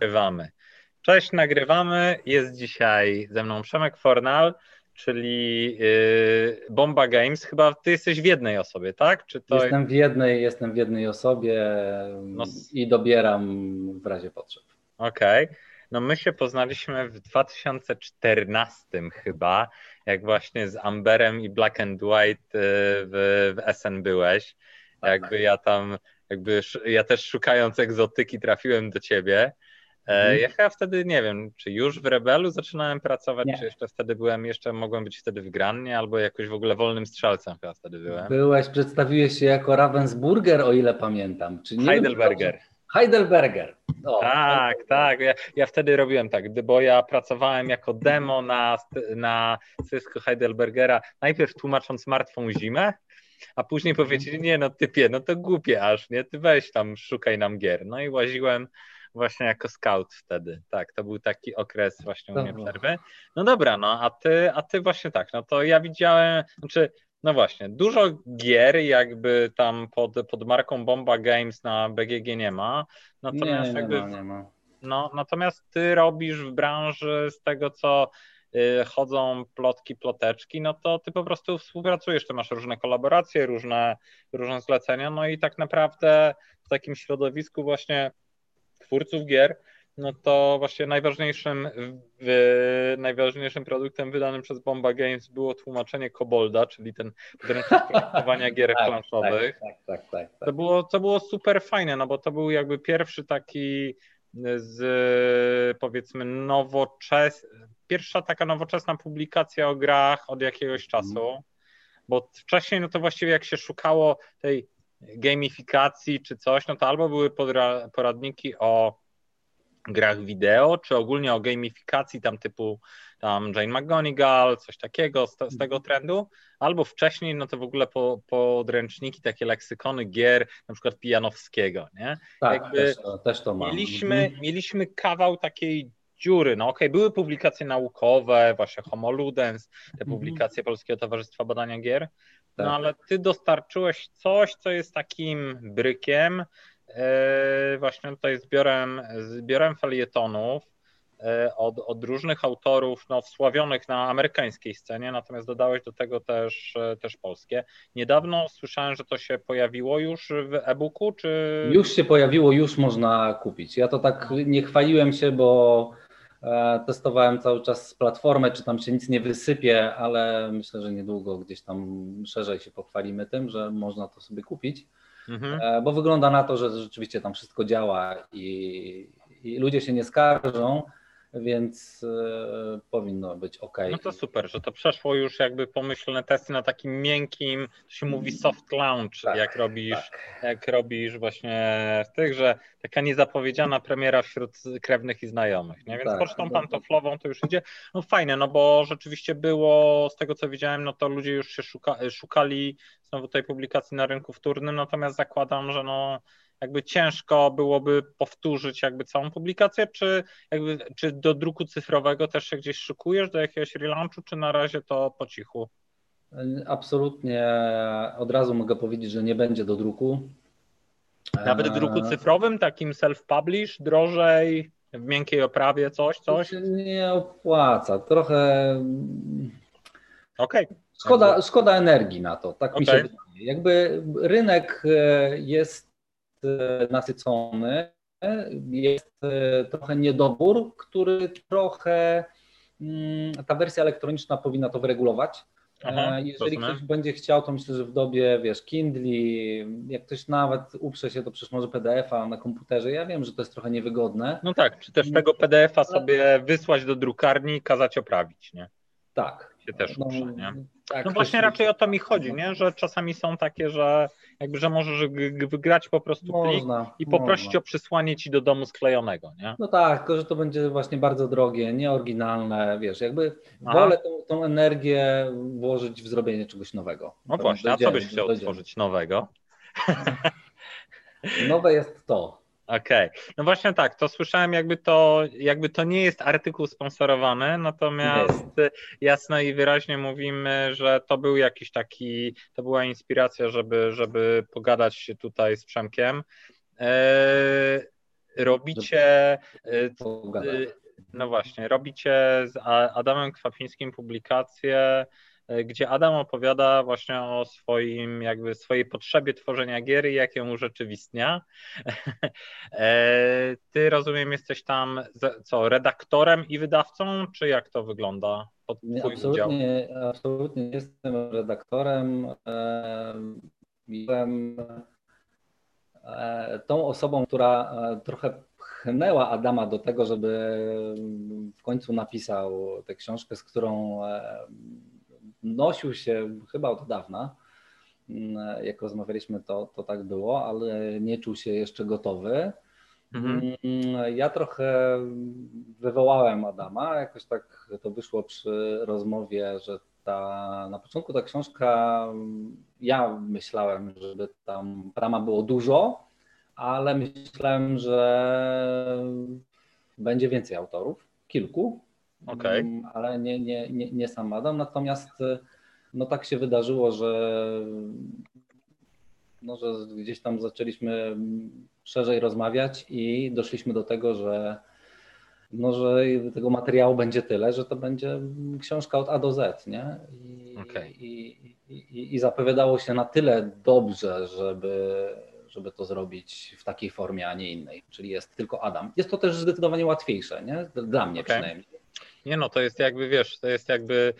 Nagrywamy. Cześć, nagrywamy. Jest dzisiaj ze mną Przemek Fornal, czyli yy, Bomba Games. Chyba ty jesteś w jednej osobie, tak? Czy to... Jestem w jednej, jestem w jednej osobie no... i dobieram w razie potrzeb. Okej. Okay. No my się poznaliśmy w 2014 chyba, jak właśnie z Amberem i Black and White y, w, w SN byłeś. Tak. Jakby ja tam, jakby ja też szukając egzotyki trafiłem do ciebie. E, mhm. Ja chyba wtedy nie wiem, czy już w Rebelu zaczynałem pracować, nie. czy jeszcze wtedy byłem, jeszcze mogłem być wtedy w Grannie, albo jakoś w ogóle wolnym strzelcem chyba wtedy byłem. Byłeś, przedstawiłeś się jako Ravensburger, o ile pamiętam. Czy nie Heidelberger. Heidelberger. O, tak, tak. Ja, ja, wtedy robiłem tak, bo ja pracowałem jako demo na, na Cisco Heidelbergera, najpierw tłumacząc martwą zimę, a później mhm. powiedzieli, nie no typie, no to głupie aż, nie, ty weź tam, szukaj nam gier. No i łaziłem właśnie jako scout wtedy, tak, to był taki okres właśnie u mnie przerwy. No dobra, no a ty, a ty właśnie tak, no to ja widziałem, znaczy no właśnie, dużo gier jakby tam pod, pod marką Bomba Games na BGG nie ma. Natomiast nie, nie jakby. Ma, nie ma. No, natomiast ty robisz w branży z tego, co y, chodzą plotki, ploteczki, no to ty po prostu współpracujesz, ty masz różne kolaboracje, różne, różne zlecenia, no i tak naprawdę w takim środowisku właśnie twórców gier, no to właśnie najważniejszym, w, najważniejszym produktem wydanym przez Bomba Games było tłumaczenie Kobolda, czyli ten podręcznik projektowania gier tak, planszowych. Tak, tak, tak, tak, tak. To, było, to było super fajne, no bo to był jakby pierwszy taki z powiedzmy nowoczes... pierwsza taka nowoczesna publikacja o grach od jakiegoś czasu, mm. bo wcześniej no to właściwie jak się szukało tej gamifikacji czy coś, no to albo były poradniki o grach wideo, czy ogólnie o gamifikacji tam typu tam Jane McGonigal, coś takiego z, z, tego trendu, albo wcześniej, no to w ogóle po, podręczniki, takie leksykony gier, na przykład Pijanowskiego, nie? Tak, Jakby też, to, też to mam. Mieliśmy, mhm. mieliśmy kawał takiej dziury, no okej, okay, były publikacje naukowe, właśnie Homo Ludens, te mhm. publikacje Polskiego Towarzystwa Badania Gier, no tak. ale ty dostarczyłeś coś, co jest takim brykiem, E, właśnie tutaj zbiorem, zbiorem felietonów e, od, od różnych autorów no, wsławionych na amerykańskiej scenie, natomiast dodałeś do tego też, e, też polskie. Niedawno słyszałem, że to się pojawiło już w e-booku, czy... Już się pojawiło, już można kupić. Ja to tak nie chwaliłem się, bo testowałem cały czas platformę, czy tam się nic nie wysypie, ale myślę, że niedługo gdzieś tam szerzej się pochwalimy tym, że można to sobie kupić. Mhm. E, bo wygląda na to, że rzeczywiście tam wszystko działa i, i ludzie się nie skarżą, więc e, powinno być ok. No to super, że to przeszło już jakby pomyślne testy na takim miękkim, to się mówi soft launch, tak, jak robisz, tak. jak robisz właśnie w tych, że taka niezapowiedziana premiera wśród krewnych i znajomych, nie? Więc tak, pocztą pantoflową to już idzie. No fajne, no bo rzeczywiście było, z tego co widziałem, no to ludzie już się szuka, szukali znowu tej publikacji na rynku wtórnym, natomiast zakładam, że no jakby ciężko byłoby powtórzyć jakby całą publikację, czy, jakby, czy do druku cyfrowego też się gdzieś szykujesz, do jakiegoś relaunchu, czy na razie to po cichu? Absolutnie od razu mogę powiedzieć, że nie będzie do druku. Nawet w druku e, cyfrowym, takim self-publish, drożej, w miękkiej oprawie, coś, coś? Nie opłaca. Trochę. Okej. Okay. Szkoda, szkoda energii na to, tak okay. mi się wydaje. Jakby rynek e, jest nasycony, jest e, trochę niedobór, który trochę mm, ta wersja elektroniczna powinna to wyregulować. E, Aha, Jeżeli ktoś będzie chciał, to myślę, że w dobie, wiesz, Kindli, jak ktoś nawet uprze się, to przecież może PDF-a na komputerze. Ja wiem, że to jest trochę niewygodne. No tak, czy też tego PDF-a sobie wysłać do drukarni i kazać oprawić, nie? Tak. Się też no, uprze, nie? Tak, no właśnie raczej o to mi chodzi, nie? że czasami są takie, że jakby, że możesz wygrać po prostu można, plik i poprosić można. o przysłanie ci do domu sklejonego, nie? No tak, tylko że to będzie właśnie bardzo drogie, nieoryginalne, wiesz, jakby Aha. wolę tą, tą, energię włożyć w zrobienie czegoś nowego. No właśnie, a co byś chciał dojdziemy. tworzyć nowego? Nowe jest to, Okej, okay. no właśnie tak, to słyszałem jakby to, jakby to nie jest artykuł sponsorowany, natomiast jasno i wyraźnie mówimy, że to był jakiś taki, to była inspiracja, żeby, żeby pogadać się tutaj z Przemkiem. Eee, robicie, no właśnie, robicie z Adamem Kwapińskim publikację E, gdzie Adam opowiada właśnie o swoim, jakby swojej potrzebie tworzenia gier i jak ją urzeczywistnia. E, ty rozumiem, jesteś tam co, redaktorem i wydawcą, czy jak to wygląda pod twój absolutnie, udział? Absolutnie jestem redaktorem. E, byłem tą osobą, która trochę pchnęła Adama do tego, żeby w końcu napisał tę książkę, z którą nosił się chyba od dawna. Mm, jak rozmawialiśmy, to, to tak było, ale nie czuł się jeszcze gotowy. Mhm. Mm, ja trochę wywołałem Adama, jakoś tak to wyszło przy rozmowie, że ta, na początku ta książka, ja myślałem, żeby tam prama było dużo, ale myślałem, że będzie więcej autorów, kilku, okay. Mm, ale nie, nie, nie, nie sam Adam. Natomiast y, no tak się wydarzyło, że, no, że gdzieś tam zaczęliśmy szerzej rozmawiać i doszliśmy do tego, że, no, że tego materiału będzie tyle, że to będzie książka od A do Z, nie? I, okay. i, i, i zapowiadało się na tyle dobrze, żeby, żeby to zrobić w takiej formie, a nie innej, czyli jest tylko Adam. Jest to też zdecydowanie łatwiejsze, nie? Dla mnie okay. przynajmniej. Nie no, to jest jakby, wiesz, to jest jakby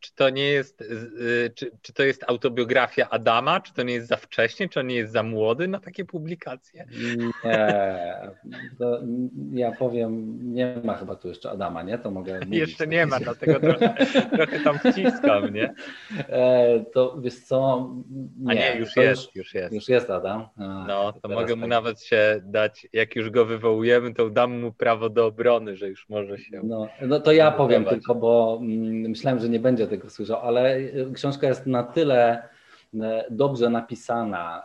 czy to nie jest, e, czy, czy to jest autobiografia Adama, czy to nie jest za wcześnie, czy on nie jest za młody na takie publikacje? Nie, to ja powiem, nie ma chyba tu jeszcze Adama, nie? To mogę mówić. Jeszcze nie ma, dlatego trochę, trochę tam wciskam, nie? E, to wiesz co? Nie, A nie, już jest, już, już, jest. Już jest Adam. A, no, to mogę mu tak. nawet się dać, jak już go wywołujemy, to dam mu prawo do obrony, że już może się. No, no to ja powiem tylko, bo mm, myślałem, że nie będzie tego słyszał, ale e, książka jest na tyle e, dobrze napisana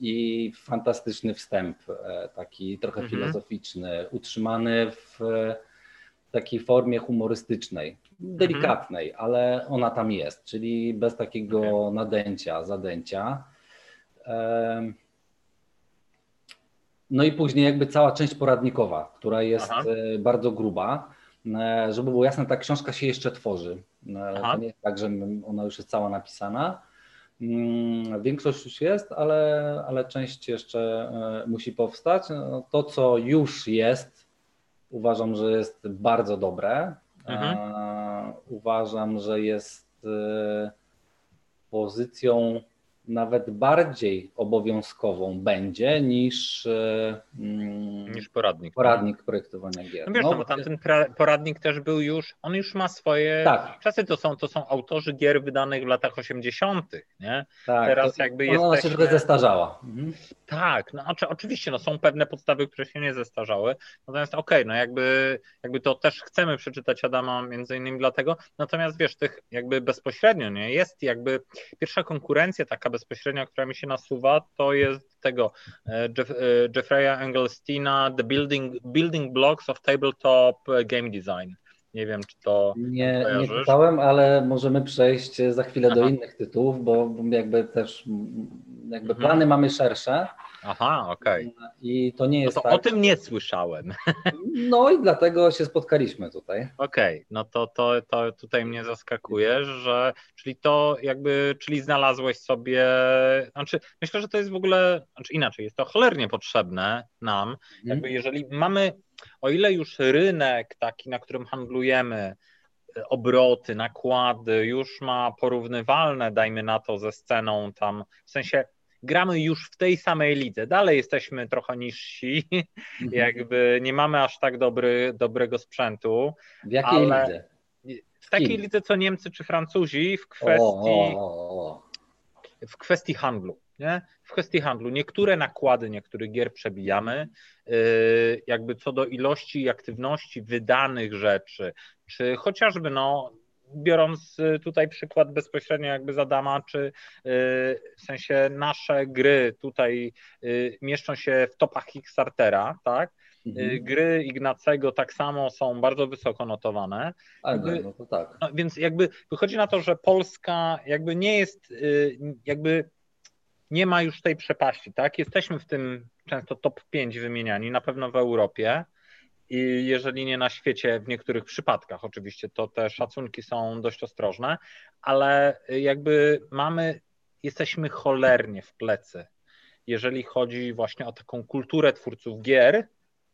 i fantastyczny wstęp, e, taki trochę mhm. filozoficzny, utrzymany w takiej formie humorystycznej, delikatnej, mhm. ale ona tam jest, czyli bez takiego okay. nadęcia, zadęcia. No i później jakby cała część poradnikowa, która jest Aha. bardzo gruba. E, żeby było jasne, ta książka się jeszcze tworzy. E, Aha. To nie jest tak, że ona już jest cała napisana. Mm, większość już jest, ale, ale część jeszcze e, musi powstać. No, to, co już jest, uważam, że jest bardzo dobre. Mhm. Uważam, że jest pozycją nawet bardziej obowiązkową będzie niż, e, mm, niż poradnik. Poradnik tak? projektowania gier. No wiesz, no, no bo tamten poradnik też był już, on już ma swoje tak. czasy, to są, to są autorzy gier wydanych w latach 80., nie? Tak, Teraz to, jakby jest. Ona jesteśmy... się trochę zestarzała. Mhm. Tak, no znaczy, oczywiście no, są pewne podstawy, które się nie zestarzały, natomiast okej, okay, no jakby, jakby to też chcemy przeczytać Adama między innymi dlatego, natomiast wiesz, tych jakby bezpośrednio, nie? Jest jakby pierwsza konkurencja taka bezpośrednia, która mi się nasuwa, to jest tego e, Jeff, e, Jeffrey'a Engelsteina The Building, Building Blocks of Tabletop Game Design. Nie wiem, czy to. Nie, nie czytałem, ale możemy przejść za chwilę Aha. do innych tytułów, bo jakby też jakby mhm. plany mamy szersze. Aha, okej. Okay. I to nie jest. No to tak... o tym nie słyszałem. No i dlatego się spotkaliśmy tutaj. Okej, okay. no to, to, to tutaj mnie zaskakuje, że czyli to jakby, czyli znalazłeś sobie, znaczy myślę, że to jest w ogóle, znaczy inaczej, jest to cholernie potrzebne nam, mhm. jakby jeżeli mamy, o ile już rynek taki, na którym handlujemy, obroty, nakłady już ma porównywalne, dajmy na to, ze sceną tam, w sensie gramy już w tej samej lidze. Dalej jesteśmy trochę niżsi, mhm. jakby nie mamy aż tak dobry, dobrego sprzętu. W jakiej lidze? W takiej lidze co Niemcy czy Francuzi w kwestii, o, o, o. w kwestii handlu. Nie? W kwestii handlu niektóre nakłady niektórych gier przebijamy, yy, jakby co do ilości i aktywności wydanych rzeczy, czy chociażby no, biorąc y, tutaj przykład bezpośrednio jakby z Adama, czy y, w sensie nasze gry tutaj mieszczą się w topach Kickstartera, tak? Mhm. Gry Ignacego tak samo są bardzo wysoko notowane. Jakby, no to tak. No, więc jakby wychodzi na to, że Polska jakby nie jest jakby nie ma już tej przepaści, tak? Jesteśmy w tym często top 5 wymieniani, na pewno w Europie i jeżeli nie na świecie, w niektórych przypadkach oczywiście, to te szacunki są dość ostrożne, ale jakby mamy, jesteśmy cholernie w plecy, jeżeli chodzi właśnie o taką kulturę twórców gier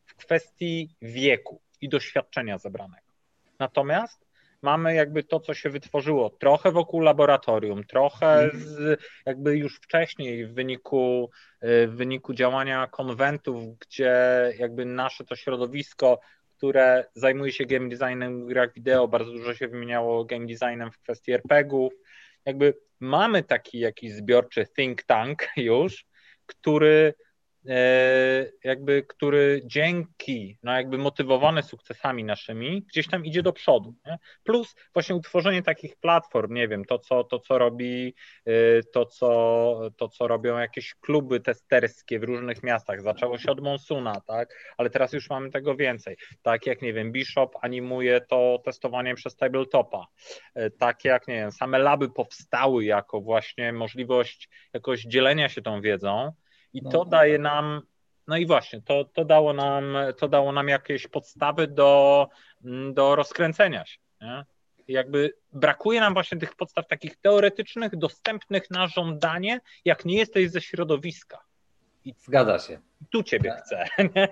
w kwestii wieku i doświadczenia zebranego. Natomiast mamy jakby to, co się wytworzyło trochę wokół laboratorium, trochę mhm. z, jakby już wcześniej w wyniku, w wyniku działania konwentów, gdzie jakby nasze to środowisko, które zajmuje się game designem w grach wideo, bardzo dużo się wymieniało game designem w kwestii RPGów. Jakby mamy taki jakiś zbiorczy think tank już, który jakby, który dzięki, no jakby motywowany sukcesami naszymi, gdzieś tam idzie do przodu. Nie? Plus właśnie utworzenie takich platform, nie wiem, to co, to, co robi, e, to co, to co robią jakieś kluby testerskie w różnych miastach. Zaczęło się od Monsuna, tak, ale teraz już mamy tego więcej. Tak jak, nie wiem, Bishop animuje to testowanie przez tabletopa. E, tak jak, nie wiem, same laby powstały jako właśnie możliwość jakoś dzielenia się tą wiedzą, i no. to daje nam, no i właśnie, to, to, dało nam, to dało nam jakieś podstawy do, do rozkręcenia się. Nie? Jakby brakuje nam właśnie tych podstaw takich teoretycznych, dostępnych na żądanie, jak nie jesteś ze środowiska. I Zgadza się. Tu ciebie chcę.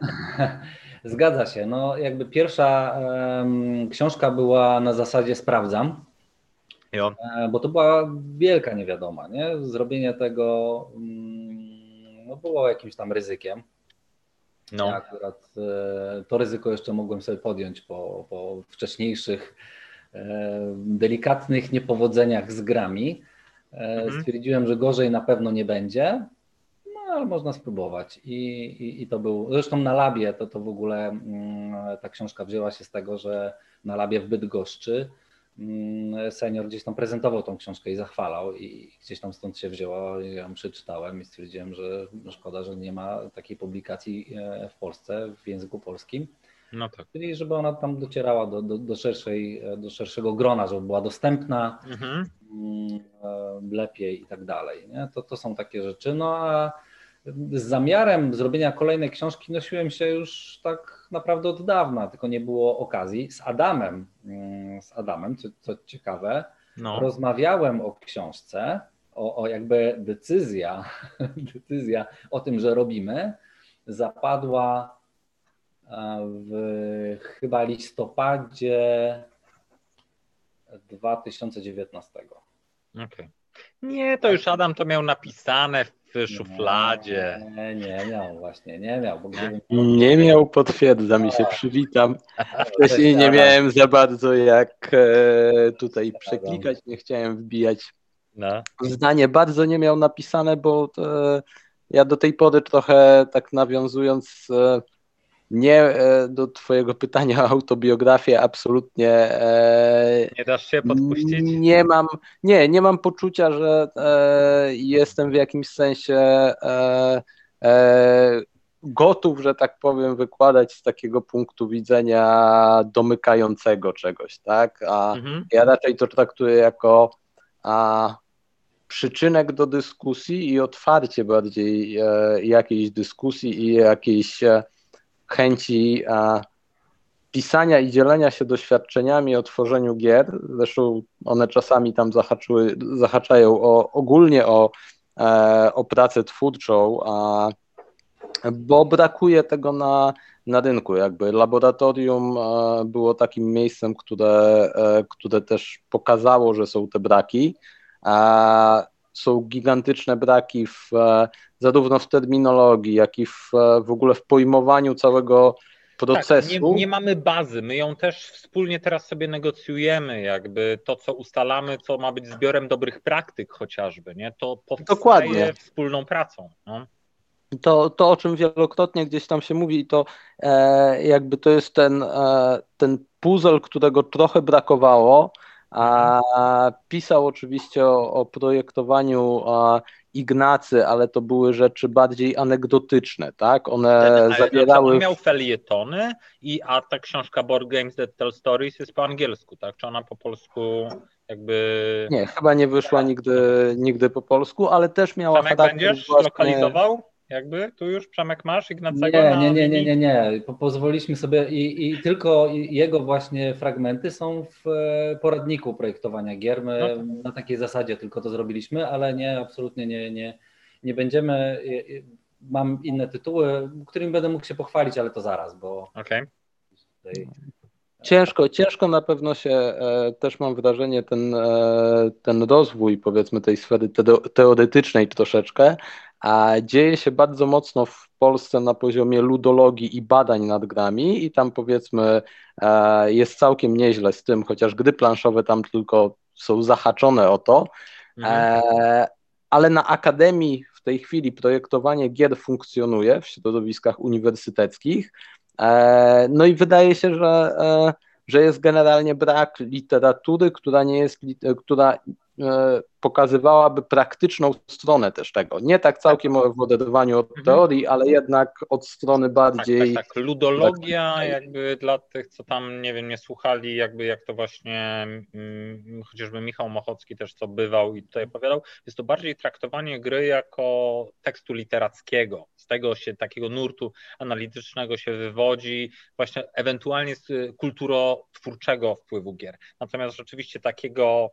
Zgadza się. No, jakby pierwsza um, książka była na zasadzie sprawdzam. Jo. E, bo to była wielka niewiadoma, nie? Zrobienie tego um, no było jakimś tam ryzykiem. No. Ja akurat e, to ryzyko jeszcze mogłem sobie podjąć po, po wcześniejszych e, delikatnych niepowodzeniach z grami. E, mhm. Stwierdziłem, że gorzej na pewno nie będzie, no ale można spróbować. I, i, i to był, zresztą na labie to, to w ogóle mm, ta książka wzięła się z tego, że na labie w Bydgoszczy senior gdzieś tam prezentował tą książkę i zachwalał i gdzieś tam stąd się wzięła, ja ją przeczytałem i stwierdziłem, że szkoda, że nie ma takiej publikacji e, w Polsce w języku polskim. No tak. Czyli żeby ona tam docierała do, do, do, szerszej, e, do szerszego grona, żeby była dostępna mhm. Mm, e, lepiej i tak dalej. Nie? To, to są takie rzeczy. No a z zamiarem zrobienia kolejnej książki nosiłem się już tak naprawdę od dawna, tylko nie było okazji. Z Adamem, mm, z Adamem, co, co ciekawe, no. rozmawiałem o książce, o, o jakby decyzja, decyzja o tym, że robimy, zapadła e, w chyba listopadzie 2019. Okej. Okay. Nie, to już Adam to miał napisane w w szufladzie. Nie, nie miał właśnie, nie miał. Bo gdybym... Nie miał, potwierdzam i się przywitam. Wcześniej nie miałem za bardzo jak e, tutaj przeklikać, nie chciałem wbijać. No. Zdanie bardzo nie miał napisane, bo e, ja do tej pory trochę tak nawiązując e, nie e, do Twojego pytania o autobiografię, absolutnie. E, nie dasz się podpuścić? Nie mam, nie, nie mam poczucia, że e, jestem w jakimś sensie gotów, że tak powiem, wykładać z takiego punktu widzenia domykającego czegoś, tak? A mhm. ja raczej to traktuję jako a, przyczynek do dyskusji i otwarcie bardziej e, jakiejś dyskusji i jakiejś e, chęci pisania i dzielenia się doświadczeniami o tworzeniu gier. Zresztą one czasami tam zahaczyły, zahaczają o, ogólnie o, e, o pracę twórczą, a, bo brakuje tego na, na rynku. Jakby laboratorium e, było takim miejscem, które, e, które też pokazało, że są te braki są gigantyczne braki w, e, zarówno w terminologii, jak i w, e, w ogóle w pojmowaniu całego procesu. Tak, nie, nie, mamy bazy, my ją też wspólnie teraz sobie negocjujemy, jakby to, co ustalamy, co ma być zbiorem dobrych praktyk chociażby, nie? to powstaje Dokładnie. wspólną pracą. No. To, to, o czym wielokrotnie gdzieś tam się mówi, to e, jakby to jest ten, e, ten puzzle, którego trochę brakowało, a, pisał oczywiście o, o projektowaniu a, Ignacy, ale to były rzeczy bardziej anegdotyczne, tak? One ale zawierały... On miał felietony, i, a ta książka Board Games That Tell Stories jest po angielsku, tak? Czy ona po polsku Jakby... Nie, chyba nie wyszła nigdy, nigdy po polsku, ale też miała Przemek charakter będziesz właśnie... lokalizował? Jakby tu już Przemek masz Ignacego? Nie, nie, nie, nie, nie, nie. Pozwoliliśmy sobie i, i tylko jego właśnie fragmenty są w e, poradniku projektowania gier. My no tak. na takiej zasadzie tylko to zrobiliśmy, ale nie, absolutnie nie, nie, nie będziemy. Mam inne tytuły, którymi będę mógł się pochwalić, ale to zaraz, bo. Okay. Ciężko, ciężko na pewno się e, też mam wrażenie ten, e, ten rozwój powiedzmy tej sfery teoretycznej troszeczkę, a dzieje się bardzo mocno w Polsce na poziomie ludologii i badań nad grami i tam powiedzmy e, jest całkiem nieźle z tym, chociaż gry planszowe tam tylko są zahaczone o to, mhm. ale na akademii w tej chwili projektowanie gier funkcjonuje w środowiskach uniwersyteckich E, no i wydaje się, że, e, że jest generalnie brak literatury, która nie jest, która E, pokazywałaby praktyczną stronę też tego. Nie tak całkiem o oderwaniu od mhm. teorii, ale jednak od strony bardziej. Tak, tak, tak. ludologia, jakby dla tych, co tam nie wiem, nie słuchali, jakby jak to właśnie hmm, chociażby Michał Mochocki też co bywał i tutaj opowiadał, jest to bardziej traktowanie gry jako tekstu literackiego. Z tego się takiego nurtu analitycznego się wywodzi, właśnie ewentualnie z kulturotwórczego wpływu gier. Natomiast rzeczywiście takiego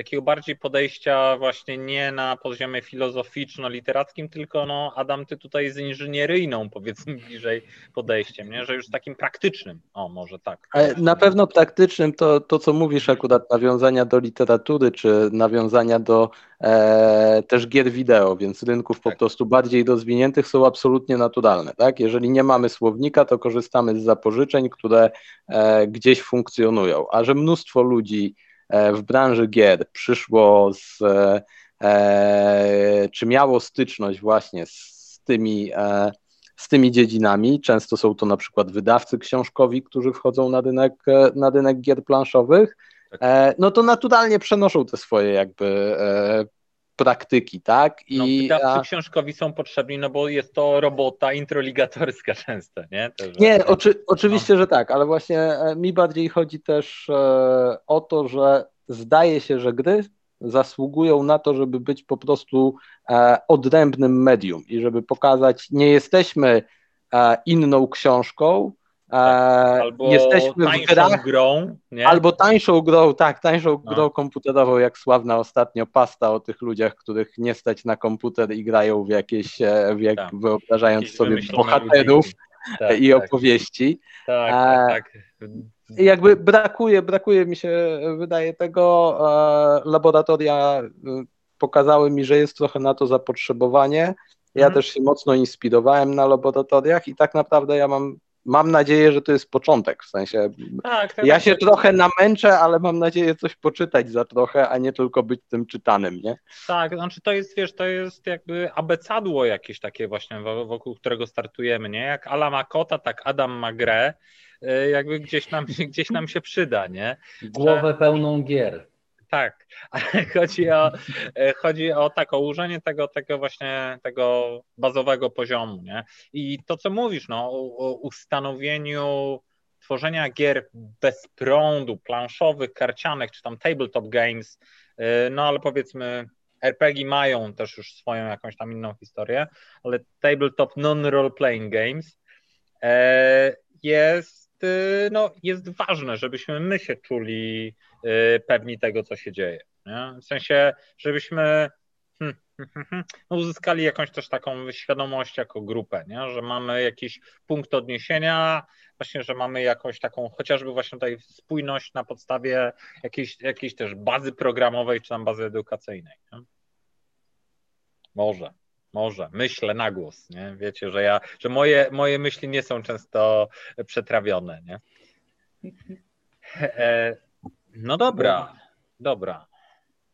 takiego bardziej podejścia właśnie nie na poziomie filozoficzno-literackim, tylko no Adam, ty tutaj z inżynieryjną powiedzmy bliżej podejściem, nie? że już takim praktycznym, o może tak. Na pewno praktycznym to, to co mówisz akurat nawiązania do literatury, czy nawiązania do e, też gier wideo, więc rynków po tak. prostu bardziej rozwiniętych są absolutnie naturalne. Tak? Jeżeli nie mamy słownika, to korzystamy z zapożyczeń, które e, gdzieś funkcjonują, a że mnóstwo ludzi w branży gier przyszło z, e, e, czy miało styczność właśnie z tymi, z tymi dziedzinami. Często są to na przykład wydawcy książkowi, którzy wchodzą na rynek, na rynek gier planszowych. Tak. No to naturalnie przenoszą te swoje jakby praktyki, tak? I, no, wydawcy książkowi są potrzebni, no bo jest to robota introligatorska często, nie? Też nie, oczy, oczywiście, no. że tak, ale właśnie e, mi bardziej chodzi też e, o to, że zdaje się, że gry zasługują na to, żeby być po prostu e, odrębnym medium i żeby pokazać, nie jesteśmy inną książką, tak, albo jesteśmy tańszą w grach, grą, nie? albo tańszą grą, tak, tańszą no. grą komputerową, jak sławna ostatnio pasta o tych ludziach, których nie stać na komputer i grają w jakieś, e, w jak, tak. wyobrażając jakieś sobie bohaterów tak, i tak. opowieści. Tak, tak, tak. Jakby brakuje, brakuje mi się, wydaje tego, e, laboratoria e, pokazały mi, że jest trochę na to zapotrzebowanie. Ja mhm. też się mocno inspirowałem na laboratoriach i tak naprawdę ja mam mam nadzieję, że to jest początek, w sensie tak, tak, ja tak, się tak. trochę namęczę, ale mam nadzieję coś poczytać za trochę, a nie tylko być tym czytanym, nie? Tak, znaczy to jest, wiesz, to jest jakby abecadło jakieś takie właśnie, wokół którego startujemy, nie? Jak Ala ma kota, tak Adam ma grę, y, jakby gdzieś nam, gdzieś nam się przyda, nie? Głowę pełną gier. Tak, ale chodzi o, e, chodzi o tak, o ułożenie tego, tego właśnie tego bazowego poziomu, nie? I to, co mówisz, no, o, ustanowieniu tworzenia gier bez prądu, planszowych, karcianych, czy tam tabletop games, e, no ale powiedzmy RPG mają też już swoją jakąś tam inną historię, ale tabletop non-role playing games e, jest, no, jest ważne, żebyśmy my się czuli Y, pewni tego, co się dzieje. Nie? W sensie, żebyśmy hmm, hmm, hmm, no, uzyskali jakąś też taką świadomość jako grupę, nie? że mamy jakiś punkt odniesienia, właśnie, że mamy jakąś taką chociażby właśnie tutaj spójność na podstawie jakiejś, jakiejś też bazy programowej czy tam bazy edukacyjnej. Nie? Może. Może, myślę na głos, nie? Wiecie, że ja, że moje, moje myśli nie są często przetrawione, nie? E, no dobra, dobra,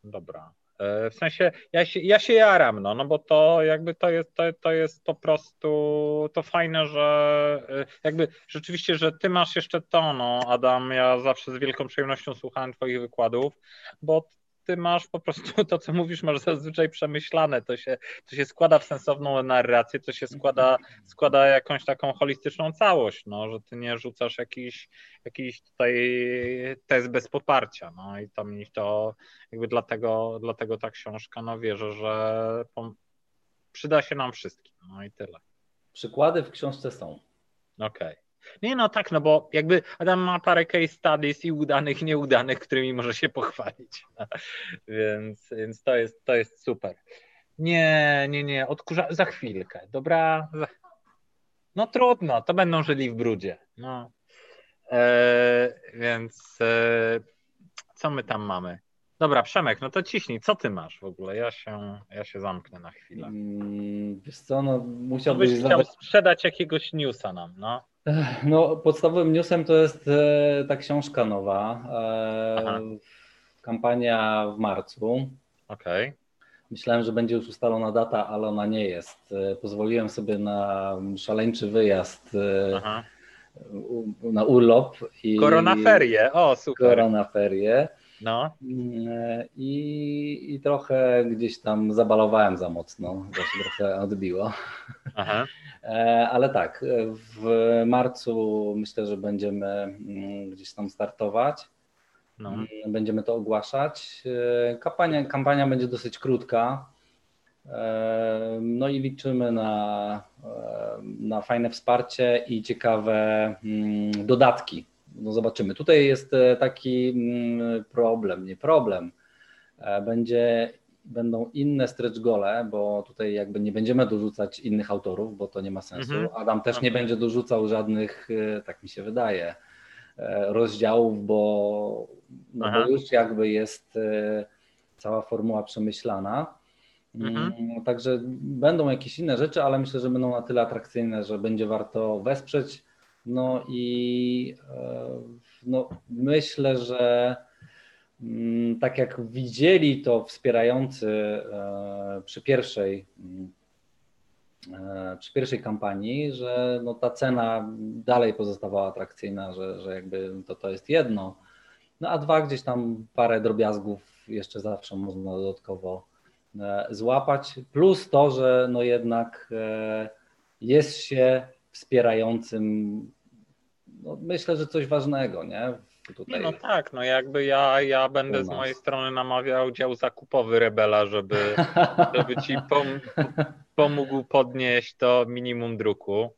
dobra. E, w sensie ja się, ja się jaram, no, no bo to jakby to jest, to, to jest po prostu to fajne, że e, jakby rzeczywiście, że ty masz jeszcze to, no Adam, ja zawsze z wielką przyjemnością słuchałem twoich wykładów, bo ty masz po prostu to, co mówisz, masz zazwyczaj przemyślane. To się, to się składa w sensowną narrację, to się składa, składa jakąś taką holistyczną całość, no, że ty nie rzucasz jakiś, jakiś tutaj test bez poparcia. No i to mi to jakby dlatego, dlatego ta książka, no wierzę, że przyda się nam wszystkim. No i tyle. Przykłady w książce są. Okej. Okay. Nie no tak, no bo jakby Adam ma parę case studies i udanych, nieudanych, którymi może się pochwalić. więc, więc to jest, to jest super. Nie, nie, nie, odkurza za chwilkę, dobra? No trudno, to będą żyli w brudzie. No. E, więc e, co my tam mamy? Dobra, Przemek, no to ciśnij, co ty masz w ogóle? Ja się, ja się zamknę na chwilę. Mm, wiesz co, no musiałbyś... Byś chciał sprzedać jakiegoś newsa nam, no. No, podstawowym newsem to jest e, ta książka nowa. E, kampania w marcu. Okej. Okay. Myślałem, że będzie już ustalona data, ale ona nie jest. E, pozwoliłem sobie na szaleńczy wyjazd Aha. na urlop. I koronaferie, o super. Koronaferie. No. I, I trochę gdzieś tam zabalowałem za mocno, to się trochę odbiło. Aha. E, ale tak, w marcu myślę, że będziemy mm, gdzieś tam startować. No. Mm, będziemy to ogłaszać. E, kampania, kampania będzie dosyć krótka. E, no i liczymy na, na fajne wsparcie i ciekawe mm, dodatki no zobaczymy. Tutaj jest e, taki mm, problem, nie problem. E, będzie, będą inne stretch gole, bo tutaj jakby nie będziemy dorzucać innych autorów, bo to nie ma sensu. Mhm. Adam też nie będzie dorzucał żadnych, e, tak mi się wydaje, rozdziałów, bo, no bo już jakby jest cała formuła przemyślana. Mhm. Mm, także będą jakieś inne rzeczy, ale myślę, że będą na tyle atrakcyjne, że będzie warto wesprzeć. No i e, no, myślę, że mm, tak jak widzieli to wspierający e, przy pierwszej, mm, e, przy pierwszej kampanii, że no ta cena dalej pozostawała atrakcyjna, że, że jakby to, to jest jedno. No a dwa, gdzieś tam parę drobiazgów jeszcze zawsze można dodatkowo złapać. Plus to, że no jednak jest się wspierającym no myślę, że coś ważnego, nie? Tutaj. No tak, no jakby ja, ja będę z mojej strony namawiał dział zakupowy Rebela, żeby, żeby ci pom pomógł podnieść to minimum druku.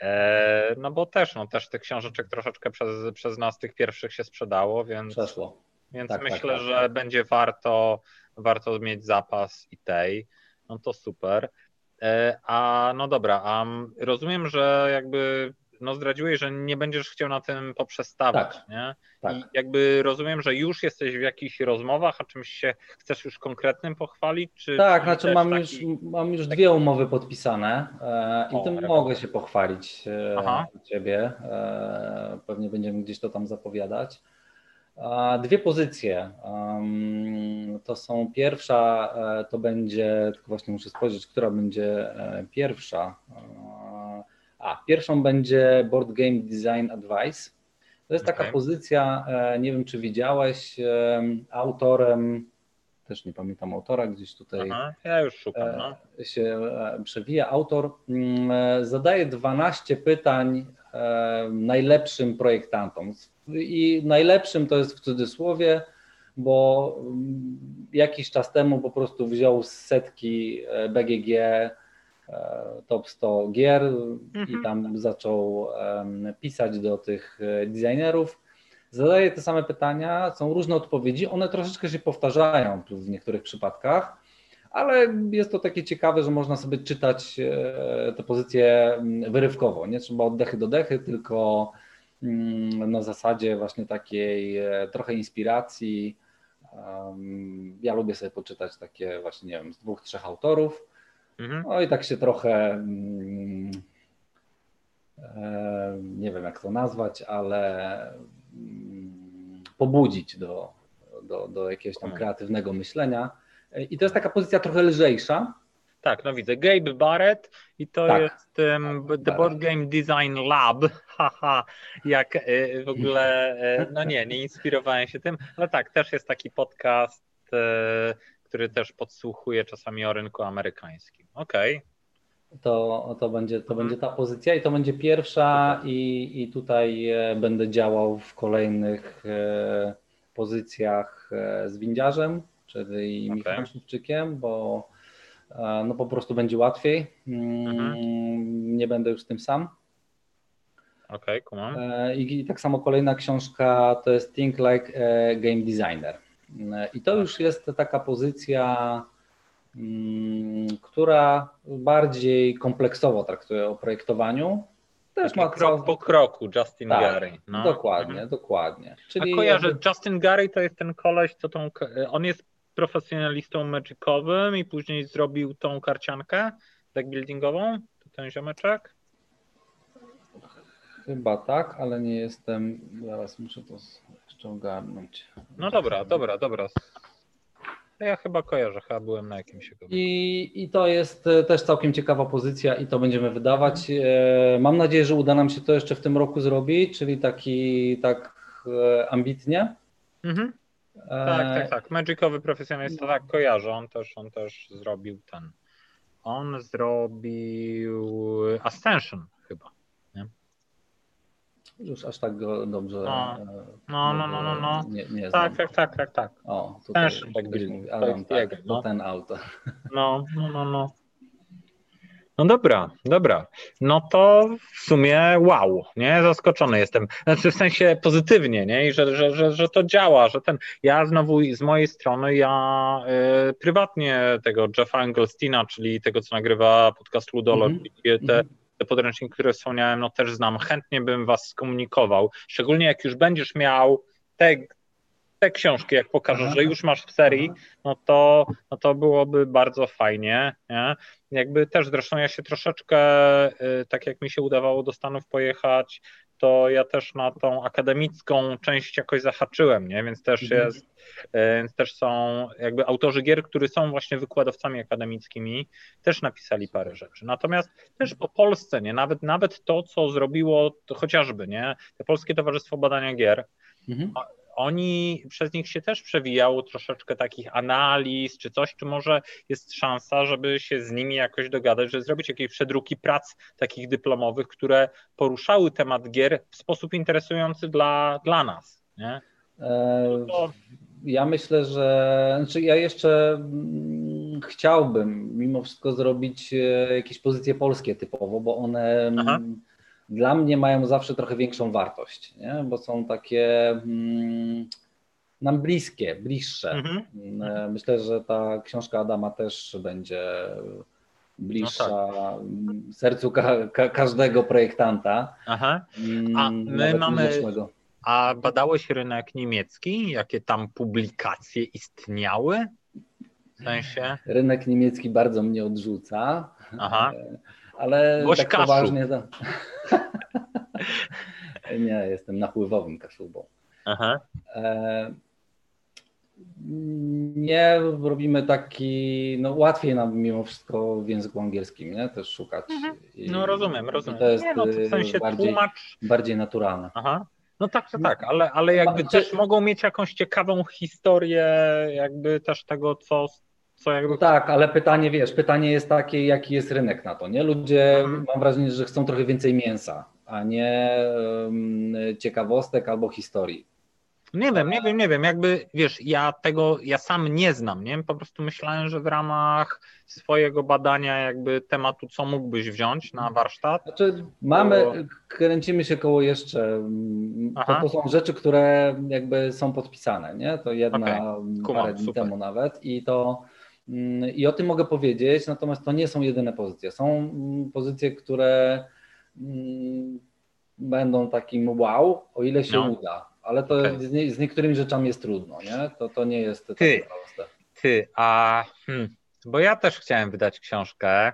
E, no bo też, no też tych książeczek troszeczkę przez, przez nas tych pierwszych się sprzedało, więc, Przeszło. więc tak, tak myślę, tak, tak. że będzie warto, warto mieć zapas i tej. No to super. E, a no dobra, a rozumiem, że jakby no zdradziłeś, że nie będziesz chciał na tym poprzestawać, tak, nie? Tak. I jakby rozumiem, że już jesteś w jakichś rozmowach, a czymś się chcesz już konkretnym pochwalić? Czy, tak, znaczy mam, taki, już, mam już dwie umowy podpisane e, i tym mogę się pochwalić e, ciebie. E, pewnie będziemy gdzieś to tam zapowiadać. Dwie pozycje. To są pierwsza, e, to będzie, tylko właśnie muszę spojrzeć, która będzie e, pierwsza. A, pierwszą będzie Board Game Design Advice. To jest taka okay. pozycja, e, nie wiem czy widziałeś, e, autorem, też nie pamiętam autora, gdzieś tutaj Aha, ja już szukam, e, no. się przewija. Autor mm, zadaje 12 pytań najlepszym projektantom. I najlepszym to jest w cudzysłowie, bo mm, jakiś czas temu po prostu wziął z setki BGG E, top 100 gier mhm. i tam zaczął pisać do tych e, designerów. Zadaje te same pytania, są różne odpowiedzi, one troszeczkę się powtarzają w niektórych przypadkach, ale jest to takie ciekawe, że można sobie czytać e, te pozycje wyrywkowo. Nie trzeba oddechy do dechy, tylko mm, na zasadzie właśnie takiej trochę inspiracji. Ja lubię sobie poczytać takie właśnie, nie wiem, z dwóch, trzech autorów Mhm. No i tak się trochę mm, e, nie wiem jak to nazwać, ale mm, pobudzić do, do, do jakiegoś tam kreatywnego myślenia. I to jest taka pozycja trochę lżejsza. Tak, no widzę. Gabe Barrett i to tak, jest um, The Board Game Design Lab. Haha, jak y, w ogóle, y, no nie, nie inspirowałem się tym, ale tak, też jest taki podcast e, który też podsłuchuje czasami o rynku amerykańskim. Okej. Okay. To, to, będzie, to będzie ta pozycja i to będzie pierwsza i, i tutaj e, będę działał w kolejnych e, pozycjach z windziarzem, czyli okay. Michałem Szybczykiem, bo no po prostu będzie łatwiej. Mm, mhm. Nie będę już tym sam. Okej, okay, e, I, I tak samo kolejna książka to jest Think Like a Game Designer. E, I to już jest taka pozycja, która bardziej kompleksowo traktuje o projektowaniu. Też ma krok po kroku Justin tak, Gary. No. Dokładnie, mhm. dokładnie. Czyli A kojarzę. Justin Gary to jest ten koleś, co tą, on jest profesjonalistą magicowym i później zrobił tą karciankę deckbuildingową, to ten ziomeczek? Chyba tak, ale nie jestem. Zaraz muszę to jeszcze ogarnąć. No dobra, dobra, dobra. Ja chyba kojarzę, chyba byłem na jakimś I, I to jest e, też całkiem ciekawa pozycja i to będziemy wydawać. E, mam nadzieję, że uda nam się to jeszcze w tym roku zrobić, czyli taki tak e, ambitnie. Mhm. Tak, tak, tak. Magicowy profesjonalista, tak, kojarzę. On też, on też zrobił ten. On zrobił Ascension chyba. Już aż tak go dobrze. No, e, no, no, no, no. no. Nie, nie tak, tak, tak, tak, tak. O, tutaj Też, tak byś mówił. Adam, tak, no. to ten auto. No, no, no, no. No dobra, dobra. No to w sumie wow, nie? Zaskoczony jestem. Znaczy w sensie pozytywnie, nie? I że, że, że, że to działa, że ten. Ja znowu z mojej strony, ja y, prywatnie tego Jeffa Engelsteina, czyli tego, co nagrywa podcast Ludolo, mm -hmm. te, te podręczniki, które wspomniałem, no też znam. Chętnie bym was skomunikował. Szczególnie jak już będziesz miał te, te książki, jak pokażesz, że już masz w serii, no to, no to byłoby bardzo fajnie. Nie? Jakby też zresztą ja się troszeczkę, y, tak jak mi się udawało do Stanów pojechać, to ja też na tą akademicką część jakoś zahaczyłem, nie? Więc też mhm. jest, y, więc też są jakby autorzy gier, którzy są właśnie wykładowcami akademickimi, też napisali parę rzeczy. Natomiast też po Polsce, nie? Nawet, nawet to, co zrobiło to chociażby, nie? Te Polskie Towarzystwo Badania Gier, mhm oni, przez nich się też przewijało troszeczkę takich analiz czy coś, czy może jest szansa, żeby się z nimi jakoś dogadać, żeby zrobić jakieś przedruki prac takich dyplomowych, które poruszały temat gier w sposób interesujący dla, dla nas, nie? No to... Ja myślę, że znaczy ja jeszcze mm, chciałbym mimo wszystko zrobić e, jakieś pozycje polskie typowo, bo one Aha dla mnie mają zawsze trochę większą wartość, nie? bo są takie mm, nam bliskie, bliższe. Mhm. Mm, myślę, że ta książka Adama też będzie bliższa no tak. sercu ka ka każdego projektanta. Aha. A mm, my mamy. A badałeś rynek niemiecki? Jakie tam publikacje istniały? W sensie? Rynek niemiecki bardzo mnie odrzuca. Aha. Ale Gość tak kaszu. poważnie. To... nie, jestem napływowym kaszubą. Aha. E, nie robimy taki, no łatwiej nam mimo wszystko w języku angielskim, nie? Też szukać. Mhm. no rozumiem, rozumiem. To jest nie, no, to w sensie bardziej, tłumacz... bardziej naturalne. Aha. No tak, tak, tak, ale, ale jakby też mogą mieć jakąś ciekawą historię jakby też tego, co co jakby... No tak, ale pytanie, wiesz, pytanie jest takie, jaki jest rynek na to, nie? Ludzie, mhm. mam wrażenie, że chcą trochę więcej mięsa, a nie um, ciekawostek albo historii. Nie wiem, nie wiem, nie wiem, jakby, wiesz, ja tego, ja sam nie znam, nie? Po prostu myślałem, że w ramach swojego badania jakby tematu, co mógłbyś wziąć na warsztat? Znaczy, mamy, to... kręcimy się koło jeszcze, to, to, są rzeczy, które jakby są podpisane, nie? To jedna okay. parę dni temu nawet i to I o tym mogę powiedzieć, natomiast to nie są jedyne pozycje. Są mm, pozycje, które mm, będą takim wow, o ile się no. uda, ale to okay. z, z, niektórymi rzeczami jest trudno, nie? To, to nie jest ty, proste. Ty, a hmm, bo ja też chciałem wydać książkę,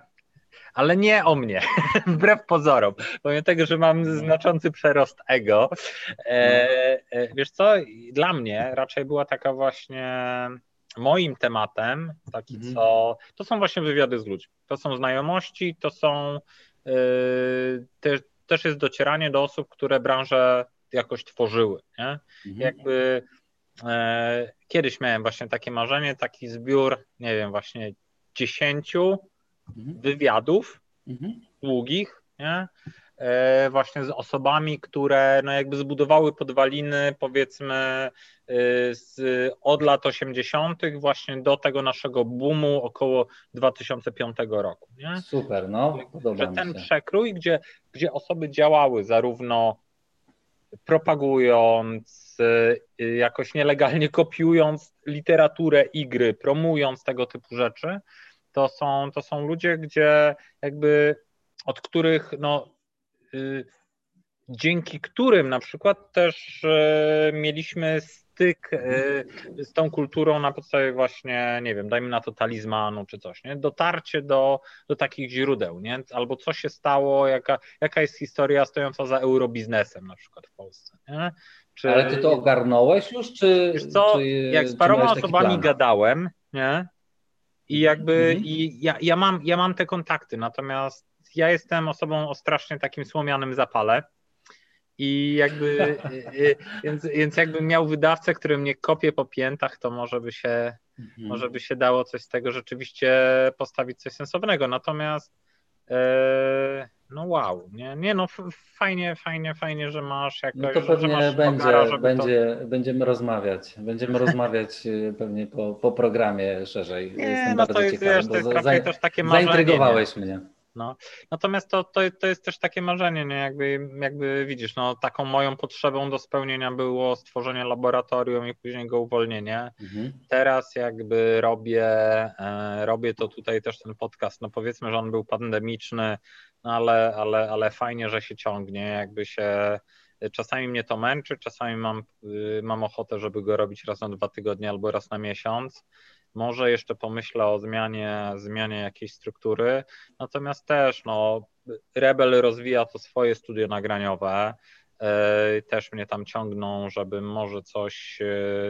ale nie o mnie, wbrew pozorom, pomimo tego, że mam znaczący przerost ego. E, no. e, wiesz co, dla mnie raczej była taka właśnie moim tematem, taki mhm. co, to są właśnie wywiady z ludźmi, to są znajomości, to są, yy, też, też jest docieranie do osób, które branżę jakoś tworzyły, nie? Mhm. Jakby e, kiedyś miałem właśnie takie marzenie, taki zbiór, nie wiem, właśnie dziesięciu mhm. wywiadów mhm. długich, nie? E, właśnie z osobami, które no jakby zbudowały podwaliny powiedzmy e, z, od lat 80. właśnie do tego naszego boomu około 2005 roku. Nie? Super, no podoba Że ten przekrój, gdzie, gdzie osoby działały zarówno propagując, e, jakoś nielegalnie kopiując literaturę i gry, promując tego typu rzeczy, to są, to są ludzie, gdzie jakby od których no, dzięki którym na przykład też e, mieliśmy styk e, z tą kulturą na podstawie właśnie, nie wiem, dajmy na to talizmanu czy coś, nie? Dotarcie do, do takich źródeł, nie? Albo co się stało, jaka, jaka jest historia stojąca za eurobiznesem na przykład w Polsce, nie? Czy, Ale ty to ogarnąłeś już, czy... Wiesz co, czy, jak z paroma osobami gadałem, nie? I jakby mhm. i ja, ja, mam, ja mam te kontakty, natomiast ja jestem osobą o strasznie takim słomianym zapale. I jakby, y, y, więc, więc jakbym miał wydawcę, który mnie kopie po piętach, to może by się, mhm. może by się dało coś z tego rzeczywiście postawić coś sensownego. Natomiast e, no wow, nie, nie no fajnie, fajnie, fajnie, że masz jakoś, no to pewnie będzie, będzie, to... będziemy rozmawiać, będziemy rozmawiać y, pewnie po, po programie szerzej. Nie, Jestem no bardzo to jest, ciekawy, wiesz, to jest za, takie marzenie. Zaintrygowałeś mnie. No. Natomiast to, to, to jest też takie marzenie, nie? Jakby, jakby widzisz, no, taką moją potrzebą do spełnienia było stworzenie laboratorium i później go uwolnienie. Mhm. Teraz jakby robię, e, robię to tutaj też ten podcast, no powiedzmy, że on był pandemiczny, no ale, ale, ale fajnie, że się ciągnie, jakby się czasami mnie to męczy, czasami mam, y, mam ochotę, żeby go robić raz na dwa tygodnie albo raz na miesiąc. Może jeszcze pomyślę o zmianie, zmianie jakiejś struktury, natomiast też no, Rebel rozwija to swoje studio nagraniowe, e, też mnie tam ciągną, żeby może coś,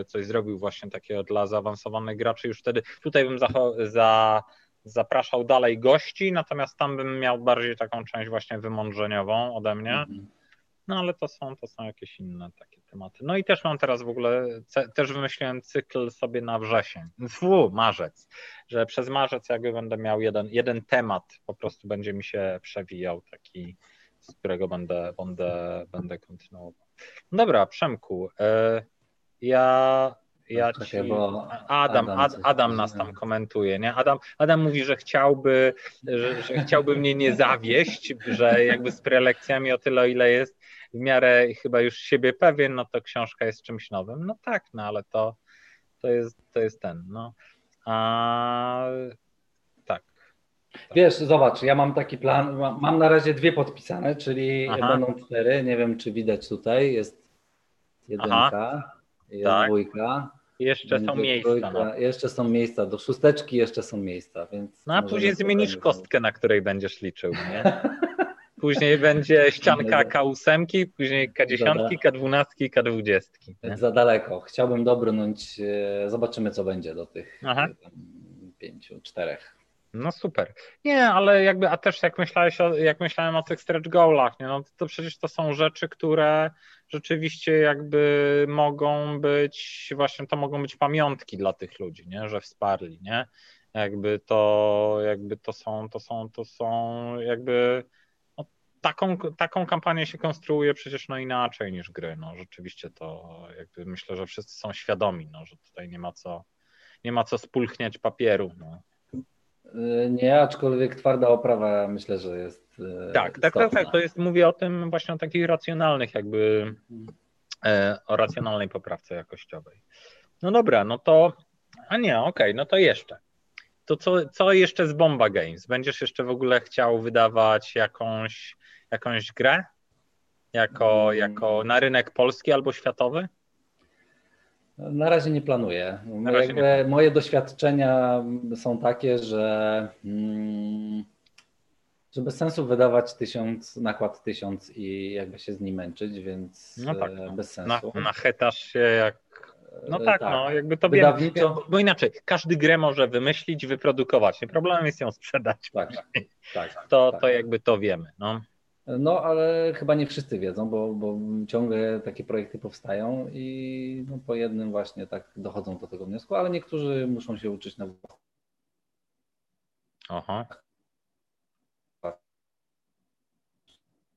e, coś zrobił właśnie takiego dla zaawansowanych graczy. Już wtedy tutaj bym za, za, zapraszał dalej gości, natomiast tam bym miał bardziej taką część właśnie wymądrzeniową ode mnie. Mhm. No ale to są, to są jakieś inne takie tematy. No i też mam teraz w ogóle, też wymyśliłem cykl sobie na wrzesień, Fu, marzec, że przez marzec jakby będę miał jeden, jeden temat, po prostu będzie mi się przewijał taki, z którego będę, będę, będę kontynuował. Dobra, Przemku, e, ja ja ci... Adam, Adam, Adam nas tam komentuje, nie? Adam, Adam mówi, że chciałby, że, że chciałby mnie nie zawieść, że jakby z prelekcjami o tyle, o ile jest w miarę chyba już siebie pewien, no to książka jest czymś nowym. No tak, no ale to, to, jest, to jest ten, no. A, tak. Wiesz, zobacz, ja mam taki plan, mam na razie dwie podpisane, czyli Aha. będą cztery, nie wiem czy widać tutaj, jest jedynka, Aha. jest tak. dwójka. Jeszcze są miejsca. Trójka, no. Jeszcze są miejsca, do szósteczki jeszcze są miejsca, więc... No a później zmienisz kostkę, na której będziesz liczył, nie? Później będzie ścianka K8, później K10, K12, K20. Nie? Za daleko. Chciałbym dobrnąć, e, zobaczymy co będzie do tych Aha. pięciu, czterech. No super. Nie, ale jakby, a też jak myślałeś o, jak myślałem o tych stretch goalach, nie, no to, to przecież to są rzeczy, które rzeczywiście jakby mogą być, właśnie to mogą być pamiątki dla tych ludzi, nie, że wsparli, nie? Jakby to, jakby to są, to są, to są jakby taką, taką kampanię się konstruuje przecież no inaczej niż gry. No, rzeczywiście to jakby myślę, że wszyscy są świadomi, no, że tutaj nie ma co, nie ma co spulchniać papieru. No. Y, nie, aczkolwiek twarda oprawa myślę, że jest. Y, tak, tak, tak, tak. To jest, mówię o tym właśnie o takich racjonalnych, jakby e, o racjonalnej poprawce jakościowej. No dobra, no to. A nie, okej, okay, no to jeszcze. To co, co jeszcze z Bomba Games? Będziesz jeszcze w ogóle chciał wydawać jakąś jakąś grę? Jako, mm. jako na rynek polski albo światowy? Na razie nie planuję. Razie nie. Moje doświadczenia są takie, że, mm, że bez sensu wydawać tysiąc, nakład tysiąc i jakby się z nim męczyć, więc no tak, no. bez sensu. Na, nachytasz się jak no tak, tak, no jakby to wiem, bo inaczej, każdy grę może wymyślić, wyprodukować. Problemem jest ją sprzedać. Tak, tak, to, tak. to jakby to wiemy. No. No, ale chyba nie wszyscy wiedzą, bo, bo ciągle takie projekty powstają i no, po jednym właśnie tak dochodzą do tego wniosku, ale niektórzy muszą się uczyć na Aha.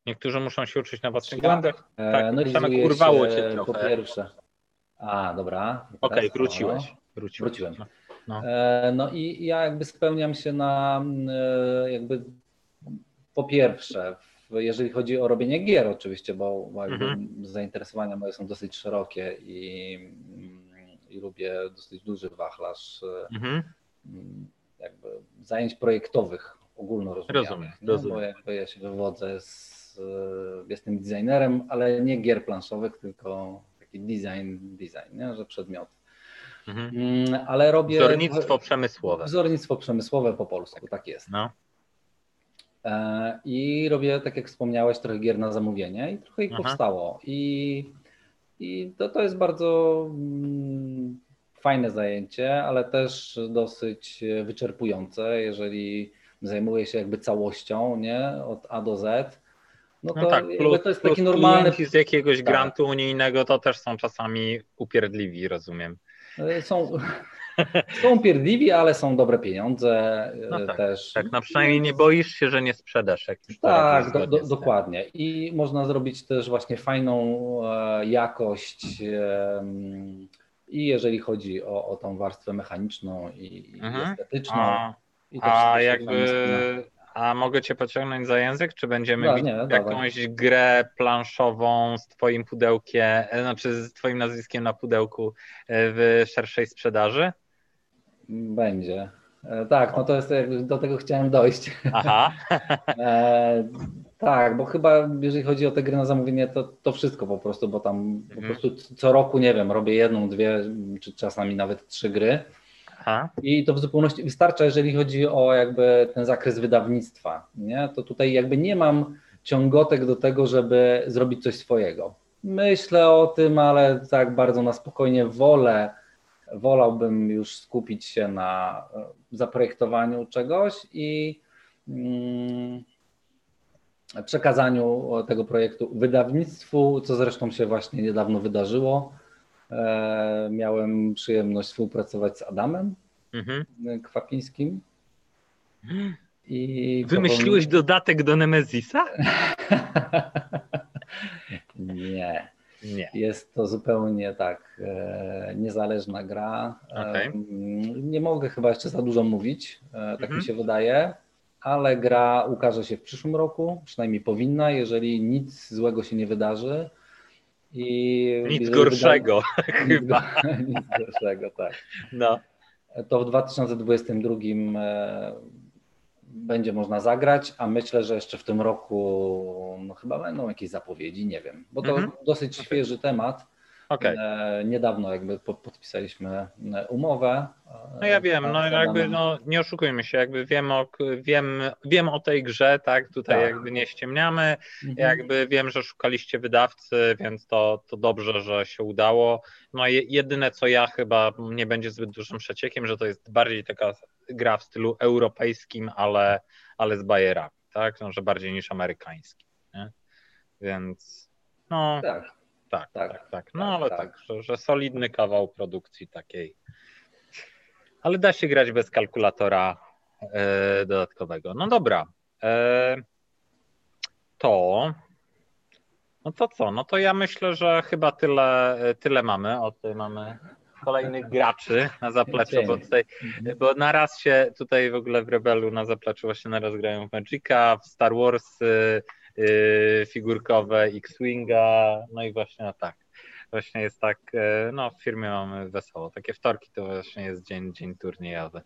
Niektórzy muszą się uczyć na własnych błędach. E, Tak, no, realizuje urwało cię trochę. Po pierwsze. A, dobra. Okej, wróciłeś. no. wróciłeś. Wróciłem. No. No. E, No i ja jakby spełniam się na e, jakby po pierwsze, w- jeżeli chodzi o robienie gier oczywiście, bo Mhm. zainteresowania moje są dosyć szerokie i, i lubię dosyć duży wachlarz e, Mhm. jakby zajęć projektowych ogólnorozumianych. Rozumiem. Bo jakby ja się wywodzę z, e, jestem designerem, ale nie gier planszowych, tylko taki design, design, nie? że przedmioty. Mhm. Mm, Ale robię. Wzornictwo przemysłowe. Wzornictwo przemysłowe po polsku, tak jest. No. E, I robię, tak jak wspomniałeś, trochę gier na zamówienie i trochę ich Aha. powstało. I, i to, to jest bardzo mm, fajne zajęcie, ale też dosyć wyczerpujące, jeżeli zajmuję się jakby całością, nie, od A do Z. No to, No tak, plus, to jest plus taki normalny. z jakiegoś Tak. grantu unijnego to też są czasami upierdliwi, rozumiem. e, Są, są pierdliwi, ale są dobre pieniądze e, No tak, też. Tak, no przynajmniej nie boisz się, że nie sprzedasz, jak już Tak, do, do, dokładnie. I można zrobić też właśnie fajną e, jakość em, i jeżeli chodzi o, o tą warstwę mechaniczną i, i Mhm. estetyczną. A, I a jakby, spina. a mogę cię pociągnąć za język, czy będziemy Da, mieć nie, dawaj. jakąś grę planszową z twoim pudełkiem, e, znaczy z twoim nazwiskiem na pudełku e, w szerszej sprzedaży? Będzie. E, Tak, no to jest jakby do tego chciałem dojść. Aha, E, tak, bo chyba jeżeli chodzi o te gry na zamówienie, to, to wszystko po prostu, bo tam po Mhm. prostu co roku, nie wiem, robię jedną, dwie, czy czasami nawet trzy gry. aha. I to w zupełności wystarcza, jeżeli chodzi o jakby ten zakres wydawnictwa. Nie? To tutaj jakby nie mam ciągotek do tego, żeby zrobić coś swojego. Myślę o tym, ale tak bardzo na spokojnie wolę, wolałbym już skupić się na e, zaprojektowaniu czegoś i mm, przekazaniu tego projektu wydawnictwu, co zresztą się właśnie niedawno wydarzyło. E, Miałem przyjemność współpracować z Adamem Mhm. Kwapińskim. I Wymyśliłeś dodatek do Nemezisa? Nie. Nie. Jest to zupełnie tak e, niezależna gra. E, mm, Nie mogę chyba jeszcze za dużo mówić, e, tak Mhm. mi się wydaje, ale gra ukaże się w przyszłym roku, przynajmniej powinna, jeżeli nic złego się nie wydarzy. I Nic gorszego Wyda... chyba. Nic, gorszego, tak. No. to w 2022 e, będzie można zagrać, a myślę, że jeszcze w tym roku no, chyba będą jakieś zapowiedzi, nie wiem, bo to Mhm. dosyć świeży temat. Okej. E, Niedawno jakby po- podpisaliśmy e, umowę. No ja wiem, no jakby no nie oszukujmy się, jakby wiem o, wiem, wiem o tej grze, tak, tutaj Tak. jakby nie ściemniamy, Mhm. jakby wiem, że szukaliście wydawcy, więc to, to dobrze, że się udało. No je, jedyne co ja chyba nie będzie zbyt dużym przeciekiem, że to jest bardziej taka gra w stylu europejskim, ale, ale z bajerami, tak, no, że bardziej niż amerykański, nie? Więc no Tak, tak, tak, tak, tak, no tak, ale tak. tak, że, że solidny kawał produkcji takiej. Ale da się grać bez kalkulatora e, dodatkowego. No dobra. E, to. No to co? No to ja myślę, że chyba tyle, tyle mamy. O, tutaj mamy kolejnych graczy na zapleczu, bo tutaj, bo naraz się tutaj w ogóle w Rebelu na zapleczu właśnie naraz grają w Magica, w Star Wars yy, figurkowe, X-Winga, no i właśnie no tak. Właśnie jest tak, e, no w firmie mamy wesoło. Takie wtorki to właśnie jest dzień, dzień turniejowy.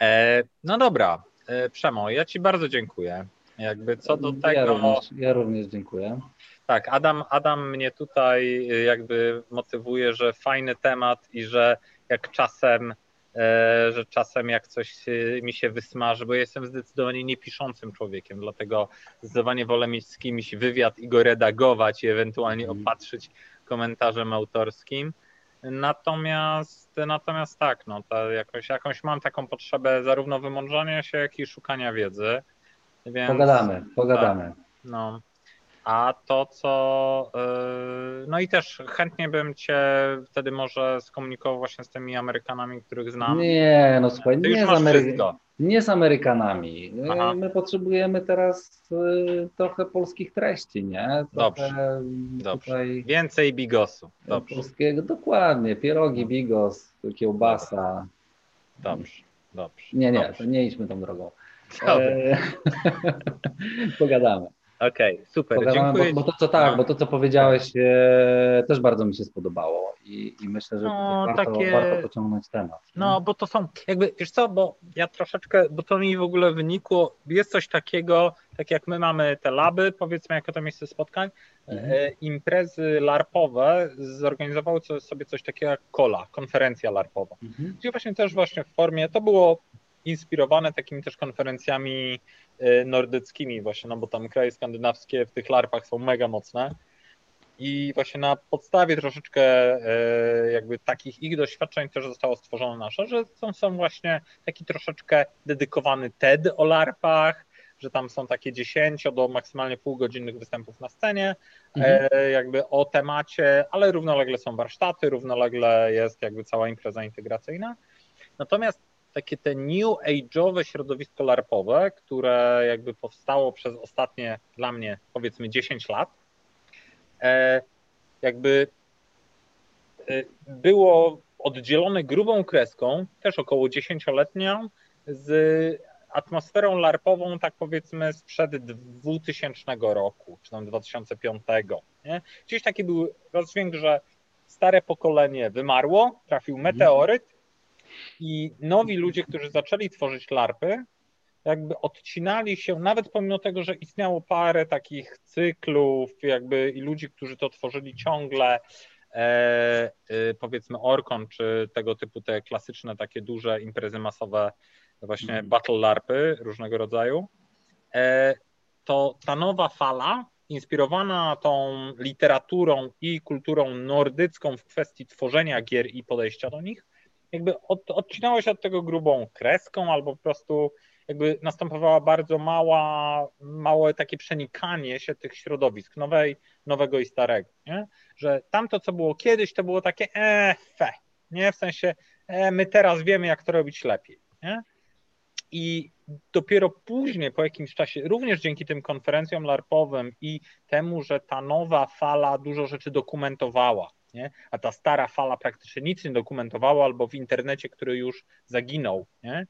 E, no dobra, e, Przemo, ja Ci bardzo dziękuję. Jakby co do tego. Ja również, ja również dziękuję. Tak, Adam, Adam mnie tutaj y, jakby motywuje, że fajny temat i że jak czasem, że czasem jak coś mi się wysmaży, bo jestem zdecydowanie niepiszącym człowiekiem, dlatego zdecydowanie wolę mieć z kimś wywiad i go redagować i ewentualnie Mhm. opatrzyć komentarzem autorskim. Natomiast, natomiast tak, no, to jakoś, jakąś mam taką potrzebę zarówno wymądrzania się, jak i szukania wiedzy. Więc, Pogadamy, pogadamy. No. A to, co. Yy, no i też chętnie bym cię wtedy może skomunikował właśnie z tymi Amerykanami, których znam. Nie, no słuchaj, Ty nie z, Amery... nie z Amerykanami. Aha. My potrzebujemy teraz y, trochę polskich treści, nie? Trochę Dobrze, Dobrze. Więcej bigosu. Dobrze. polskiego, dokładnie, pierogi, bigos, kiełbasa. Dobrze. Dobrze. Nie, nie, Dobrze. nie idźmy tą drogą. E, Pogadamy. Okej, super. Pogadamy, Dziękuję. bo, bo to co tak, bo to co powiedziałeś e, też bardzo mi się spodobało i, i myślę, że No, warto, takie- warto pociągnąć temat. nie? No, bo to są, jakby, wiesz co, bo ja troszeczkę, bo to mi w ogóle wynikło, jest coś takiego, tak jak my mamy te laby, powiedzmy, jako to miejsce spotkań, Mhm. e, imprezy larpowe zorganizowały sobie coś takiego jak kola, konferencja larpowa, Mhm. gdzie właśnie też właśnie w formie, to było inspirowane takimi też konferencjami e, nordyckimi właśnie, no bo tam kraje skandynawskie w tych larpach są mega mocne, i właśnie na podstawie troszeczkę e, jakby takich ich doświadczeń też zostało stworzone nasze, że są, są właśnie taki troszeczkę dedykowany TED o larpach, że tam są takie 10 do maksymalnie półgodzinnych występów na scenie, Mhm. e, jakby o temacie, ale równolegle są warsztaty, równolegle jest jakby cała impreza integracyjna. Natomiast takie te new age'owe środowisko larpowe, które jakby powstało przez ostatnie dla mnie powiedzmy 10 lat, e, jakby e, było oddzielone grubą kreską, też około 10-letnią, z atmosferą larpową, tak powiedzmy, sprzed 2000 roku, czy tam 2005. Nie? Gdzieś taki był rozdźwięk, że stare pokolenie wymarło, trafił meteoryt i nowi ludzie, którzy zaczęli tworzyć larpy, jakby odcinali się, nawet pomimo tego, że istniało parę takich cyklów, jakby i ludzi, którzy to tworzyli ciągle, e, e, powiedzmy Orkon, czy tego typu te klasyczne, takie duże imprezy masowe, właśnie Mhm. battle larpy różnego rodzaju, e, to ta nowa fala, inspirowana tą literaturą i kulturą nordycką w kwestii tworzenia gier i podejścia do nich, jakby od, odcinało się od tego grubą kreską, albo po prostu jakby następowała bardzo mała, małe takie przenikanie się tych środowisk, nowej, nowego i starego, nie? że tamto, co było kiedyś, to było takie e, fe, nie? w sensie e, my teraz wiemy, jak to robić lepiej. Nie? I dopiero później, po jakimś czasie, również dzięki tym konferencjom larpowym i temu, że ta nowa fala dużo rzeczy dokumentowała, nie? a ta stara fala praktycznie nic nie dokumentowała, albo w internecie, który już zaginął. Nie?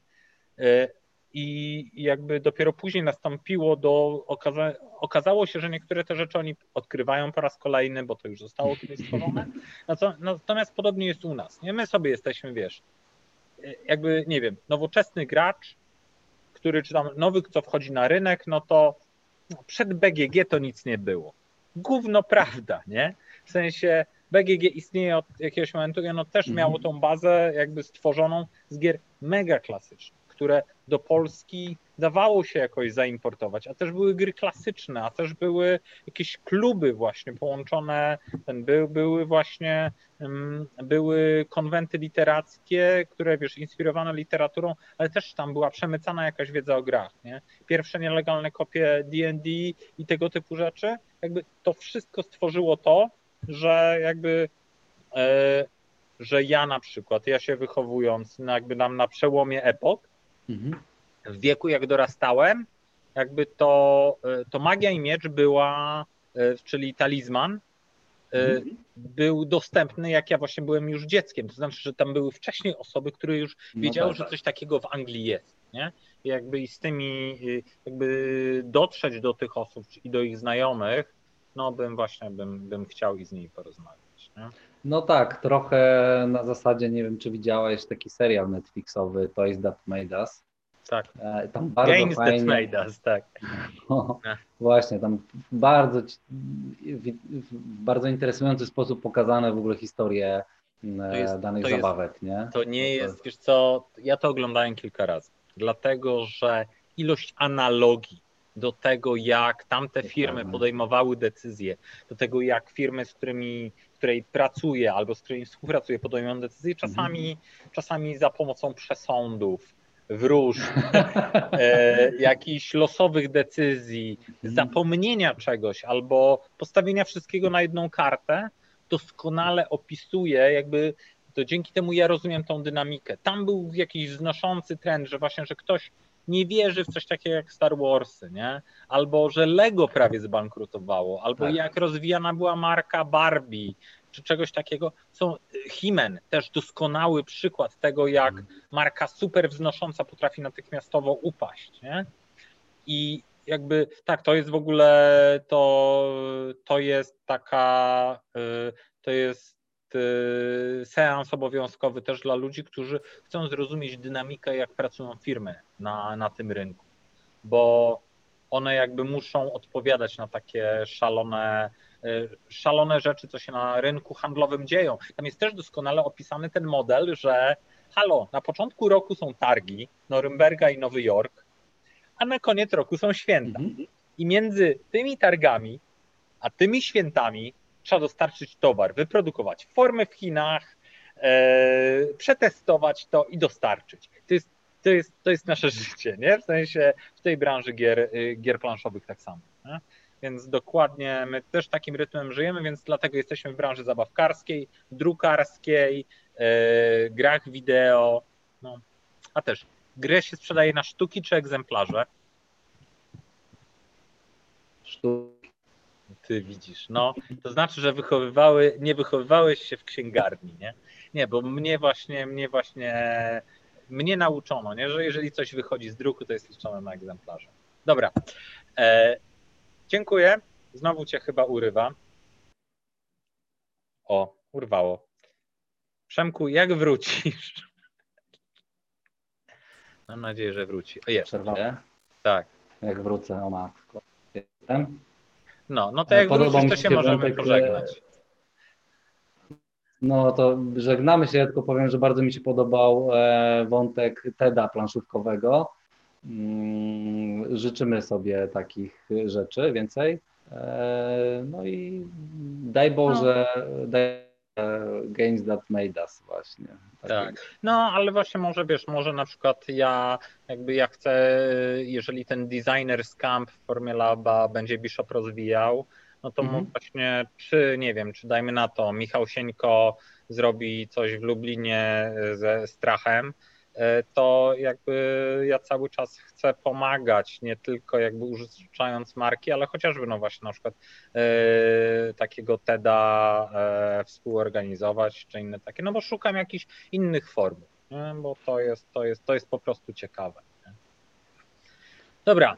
Y, I jakby dopiero później nastąpiło do, okaza, okazało się, że niektóre te rzeczy oni odkrywają po raz kolejny, bo to już zostało kiedyś stworzone. Natomiast podobnie jest u nas. Nie? My sobie jesteśmy, wiesz, y, jakby, nie wiem, nowoczesny gracz, który czy tam nowy, co wchodzi na rynek, no to przed BGG to nic nie było. Gówno prawda, nie? W sensie BGG istnieje od jakiegoś momentu i ono też Mhm. miało tą bazę jakby stworzoną z gier mega klasycznych, które do Polski dawało się jakoś zaimportować, a też były gry klasyczne, a też były jakieś kluby właśnie połączone, ten, by, były właśnie um, były konwenty literackie, które wiesz, inspirowane literaturą, ale też tam była przemycana jakaś wiedza o grach, nie? Pierwsze nielegalne kopie D&D i tego typu rzeczy, jakby to wszystko stworzyło to, że jakby e, że ja na przykład, ja się wychowując na, jakby nam na przełomie epok, Mhm. w wieku jak dorastałem, jakby to, e, to magia i miecz była, e, czyli talizman, Mhm. był dostępny, jak ja właśnie byłem już dzieckiem. To znaczy, że tam były wcześniej osoby, które już No wiedziały, tak. że coś takiego w Anglii jest. Nie? I jakby i z tymi, jakby dotrzeć do tych osób i do ich znajomych, no bym właśnie bym, bym chciał i z nimi porozmawiać. Nie? No tak, trochę na zasadzie, nie wiem czy widziałeś taki serial Netflixowy Toys That Made Us. Tak. E, Tam bardzo Games fajnie, that made us, tak. No, Nie. właśnie, tam bardzo, w, bardzo interesujący sposób pokazane w ogóle historie e, jest- danych to jest- zabawek, nie? To nie jest, wiesz co, ja to oglądałem kilka razy, dlatego że ilość analogii do tego, jak tamte firmy podejmowały decyzje, do tego, jak firmy, z którymi, której pracuję albo z którymi współpracuję, podejmują decyzje, czasami, czasami za pomocą przesądów, wróżb, e, jakichś losowych decyzji, zapomnienia czegoś albo postawienia wszystkiego na jedną kartę, doskonale opisuje jakby to dzięki temu ja rozumiem tą dynamikę. Tam był jakiś wznoszący trend, że właśnie, że ktoś nie wierzy w coś takiego jak Star Warsy, nie? Albo że Lego prawie zbankrutowało, albo tak. jak rozwijana była marka Barbie, czy czegoś takiego. Są Himen, też doskonały przykład tego, jak mhm. marka super wznosząca potrafi natychmiastowo upaść, nie? I jakby tak, to jest w ogóle to, to jest taka, y, to jest Y, seans obowiązkowy też dla ludzi, którzy chcą zrozumieć dynamikę, jak pracują firmy na, na tym rynku, bo one jakby muszą odpowiadać na takie szalone, y, szalone rzeczy, co się na rynku handlowym dzieją. Tam jest też doskonale opisany ten model, że halo, na początku roku są targi Norymberga i Nowy Jork, a na koniec roku są święta. Mhm. I między tymi targami a tymi świętami trzeba dostarczyć towar, wyprodukować formy w Chinach, e, przetestować to i dostarczyć. To jest, to, jest, to jest nasze życie, nie? W sensie w tej branży gier, y, gier planszowych tak samo. Nie? Więc dokładnie my też takim rytmem żyjemy, więc dlatego jesteśmy w branży zabawkarskiej, drukarskiej, e, grach wideo. No. A też grę się sprzedaje na sztuki czy egzemplarze? Sztuki ty widzisz. No, to znaczy, że wychowywały, nie wychowywałeś się w księgarni, nie? Nie, bo mnie właśnie, mnie właśnie, mnie nauczono, nie? że jeżeli coś wychodzi z druku, to jest liczone na egzemplarze. Dobra. E, dziękuję. Znowu cię chyba urywa. O, urwało. Przemku, jak wrócisz? Mam nadzieję, że wróci. O, jest. Przerwę? Tak. Jak wrócę, o matko. Jestem? No, no to jak Podoba wrócisz, to się możemy wątek, pożegnać. No to żegnamy się, tylko powiem, że bardzo mi się podobał e, wątek TEDa planszówkowego. Mm, życzymy sobie takich rzeczy więcej. E, no i daj Boże, no. daj Games That Made Us właśnie. Tak. No, ale właśnie może wiesz, może na przykład ja jakby ja chcę, jeżeli ten designer camp w formie laba będzie Bishop rozwijał, no to mhm. właśnie czy nie wiem, czy dajmy na to Michał Sieńko zrobi coś w Lublinie ze strachem, E, to jakby ja cały czas chcę pomagać, nie tylko jakby użyczając marki, ale chociażby no właśnie na przykład e, takiego TEDa e, współorganizować, czy inne takie, no bo szukam jakichś innych form, nie? bo to jest, to, jest, to jest po prostu ciekawe. Nie? Dobra,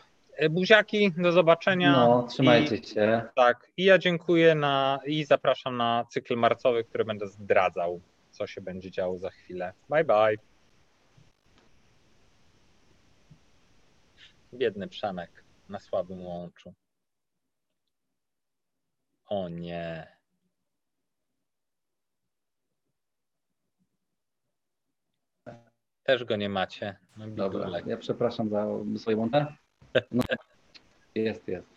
buziaki, do zobaczenia. No, trzymajcie I, się. Tak, i ja dziękuję na, i zapraszam na cykl marcowy, który będę zdradzał, co się będzie działo za chwilę. Bye, bye. Biedny Przemek na słabym łączu. O nie. Też go nie macie. No, Dobra, ja przepraszam za swoje łącze. No, jest, jest.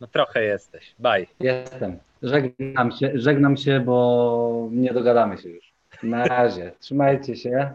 No trochę jesteś. Bye. Jestem. Żegnam się, żegnam się, bo nie dogadamy się już. Na razie. Trzymajcie się.